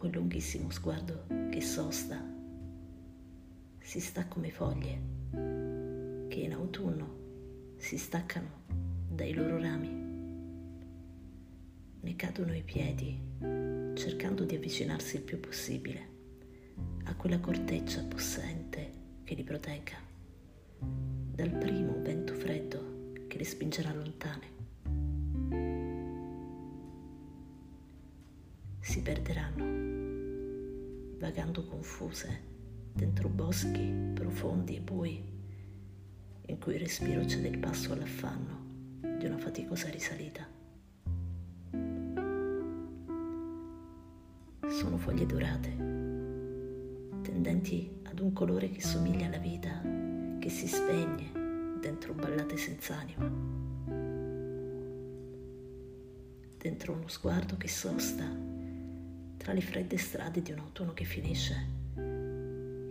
quel lunghissimo sguardo che sosta, si sta come foglie che in autunno si staccano dai loro rami. Ne cadono i piedi cercando di avvicinarsi il più possibile a quella corteccia possente che li protegga dal primo vento freddo che li spingerà lontane. Si perderanno, vagando confuse dentro boschi profondi e bui in cui il respiro cede il passo all'affanno di una faticosa risalita. Sono foglie dorate, tendenti ad un colore che somiglia alla vita, che si spegne dentro ballate senza anima, dentro uno sguardo che sosta tra le fredde strade di un autunno che finisce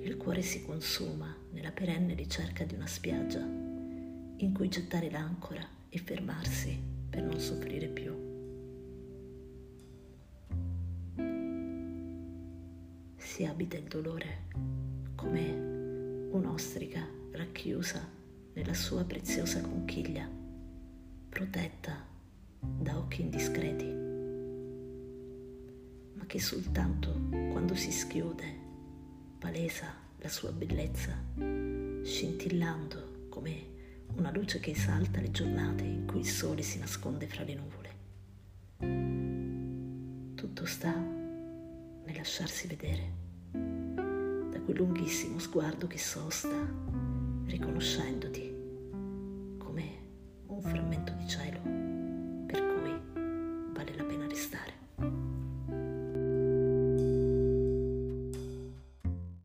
il cuore si consuma nella perenne ricerca di una spiaggia in cui gettare l'ancora e fermarsi per non soffrire più. Si abita il dolore come un'ostrica racchiusa nella sua preziosa conchiglia, protetta da occhi indiscreti, che soltanto quando si schiude palesa la sua bellezza, scintillando come una luce che esalta le giornate in cui il sole si nasconde fra le nuvole. Tutto sta nel lasciarsi vedere da quel lunghissimo sguardo che sosta, riconoscendoti